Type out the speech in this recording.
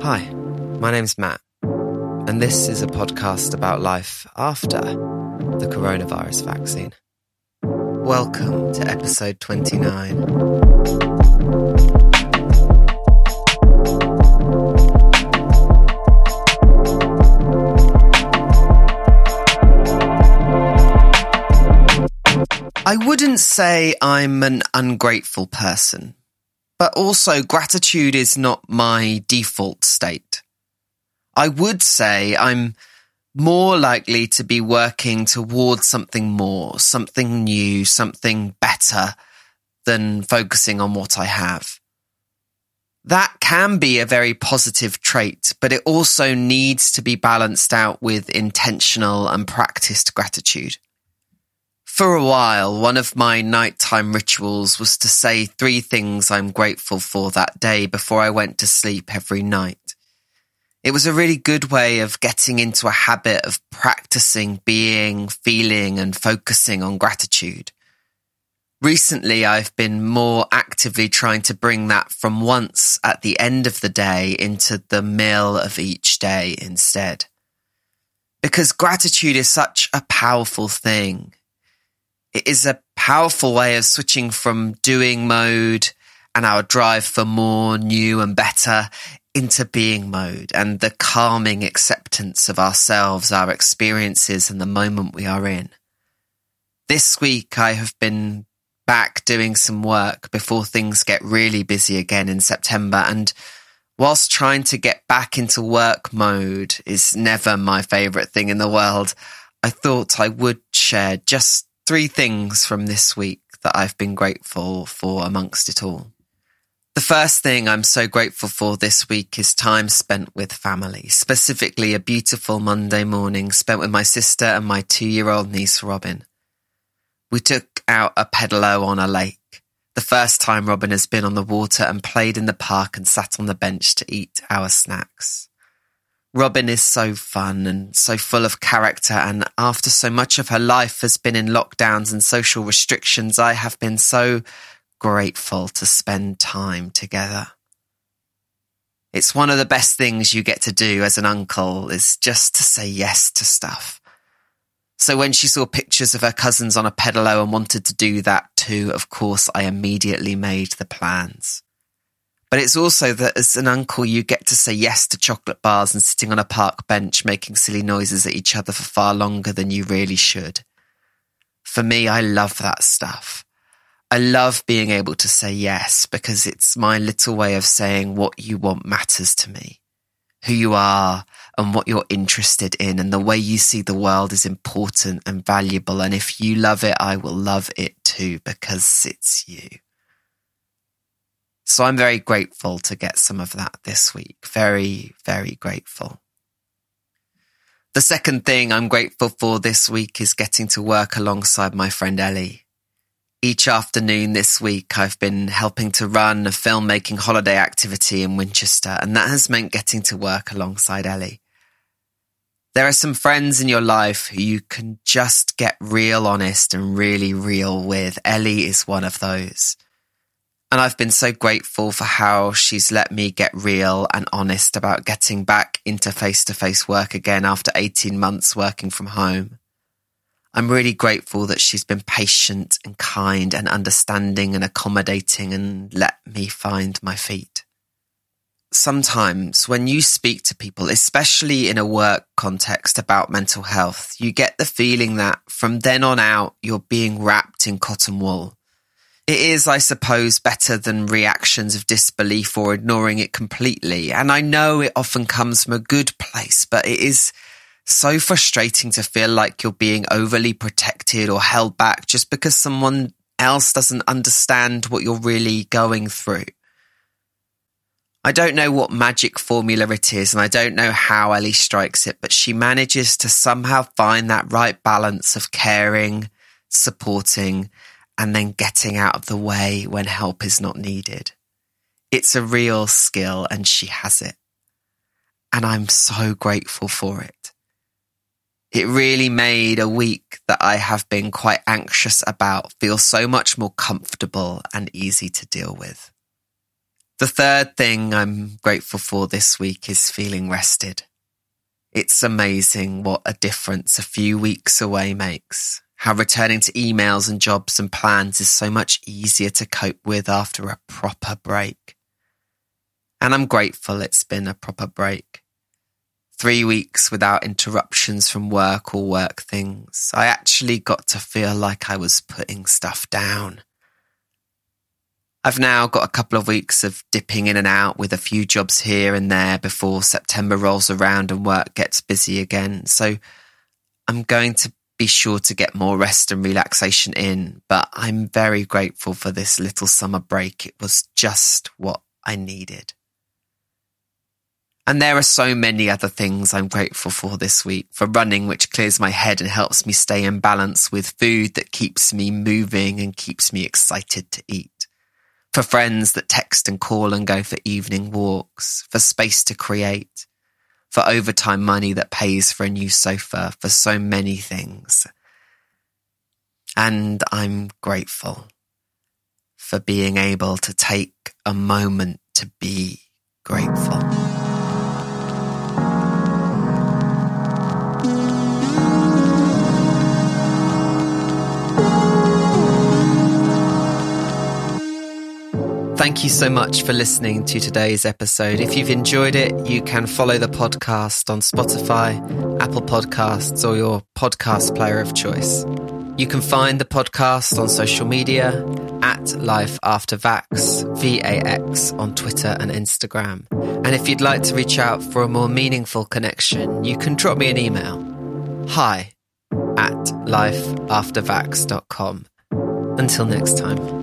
Hi, my name's Matt, and this is a podcast about life after the coronavirus vaccine. Welcome to episode 29. I wouldn't say I'm an ungrateful person, but also gratitude is not my default state. I would say I'm more likely to be working towards something more, something new, something better than focusing on what I have. That can be a very positive trait, but it also needs to be balanced out with intentional and practiced gratitude. For a while, one of my nighttime rituals was to say three things I'm grateful for that day before I went to sleep every night. It was a really good way of getting into a habit of practicing being, feeling, and focusing on gratitude. Recently, I've been more actively trying to bring that from once at the end of the day into the middle of each day instead. Because gratitude is such a powerful thing. It is a powerful way of switching from doing mode and our drive for more, new and better into being mode and the calming acceptance of ourselves, our experiences and the moment we are in. This week I have been back doing some work before things get really busy again in September and whilst trying to get back into work mode is never my favorite thing in the world, I thought I would share just three things from this week that I've been grateful for amongst it all. The first thing I'm so grateful for this week is time spent with family, specifically a beautiful Monday morning spent with my sister and my two year old niece, Robin. We took out a pedalo on a lake. The first time Robin has been on the water and played in the park and sat on the bench to eat our snacks. Robin is so fun and so full of character, and after so much of her life has been in lockdowns and social restrictions, I have been so grateful to spend time together. It's one of the best things you get to do as an uncle is just to say yes to stuff. So when she saw pictures of her cousins on a pedalo and wanted to do that too, of course, I immediately made the plans. But it's also that as an uncle, you get to say yes to chocolate bars and sitting on a park bench making silly noises at each other for far longer than you really should. For me, I love that stuff. I love being able to say yes because it's my little way of saying what you want matters to me, who you are and what you're interested in and the way you see the world is important and valuable. And if you love it, I will love it too because it's you. So I'm very grateful to get some of that this week. Very, very grateful. The second thing I'm grateful for this week is getting to work alongside my friend Ellie. Each afternoon this week, I've been helping to run a filmmaking holiday activity in Winchester, and that has meant getting to work alongside Ellie. There are some friends in your life who you can just get real honest and really real with. Ellie is one of those. And I've been so grateful for how she's let me get real and honest about getting back into face to face work again after 18 months working from home. I'm really grateful that she's been patient and kind and understanding and accommodating and let me find my feet. Sometimes when you speak to people, especially in a work context about mental health, you get the feeling that from then on out, you're being wrapped in cotton wool. It is, I suppose, better than reactions of disbelief or ignoring it completely. And I know it often comes from a good place, but it is so frustrating to feel like you're being overly protected or held back just because someone else doesn't understand what you're really going through. I don't know what magic formula it is, and I don't know how Ellie strikes it, but she manages to somehow find that right balance of caring, supporting, and then getting out of the way when help is not needed. It's a real skill, and she has it. And I'm so grateful for it. It really made a week that I have been quite anxious about feel so much more comfortable and easy to deal with. The third thing I'm grateful for this week is feeling rested. It's amazing what a difference a few weeks away makes. How returning to emails and jobs and plans is so much easier to cope with after a proper break. And I'm grateful it's been a proper break. Three weeks without interruptions from work or work things. I actually got to feel like I was putting stuff down. I've now got a couple of weeks of dipping in and out with a few jobs here and there before September rolls around and work gets busy again. So I'm going to be sure to get more rest and relaxation in, but I'm very grateful for this little summer break. It was just what I needed. And there are so many other things I'm grateful for this week. For running, which clears my head and helps me stay in balance with food that keeps me moving and keeps me excited to eat for friends that text and call and go for evening walks, for space to create, for overtime money that pays for a new sofa, for so many things. And I'm grateful for being able to take a moment to be grateful. Thank you so much for listening to today's episode. If you've enjoyed it, you can follow the podcast on Spotify, Apple Podcasts, or your podcast player of choice. You can find the podcast on social media at Life After Vax, V-A-X, on Twitter and Instagram. And if you'd like to reach out for a more meaningful connection, you can drop me an email. Hi at lifeaftervax.com. Until next time.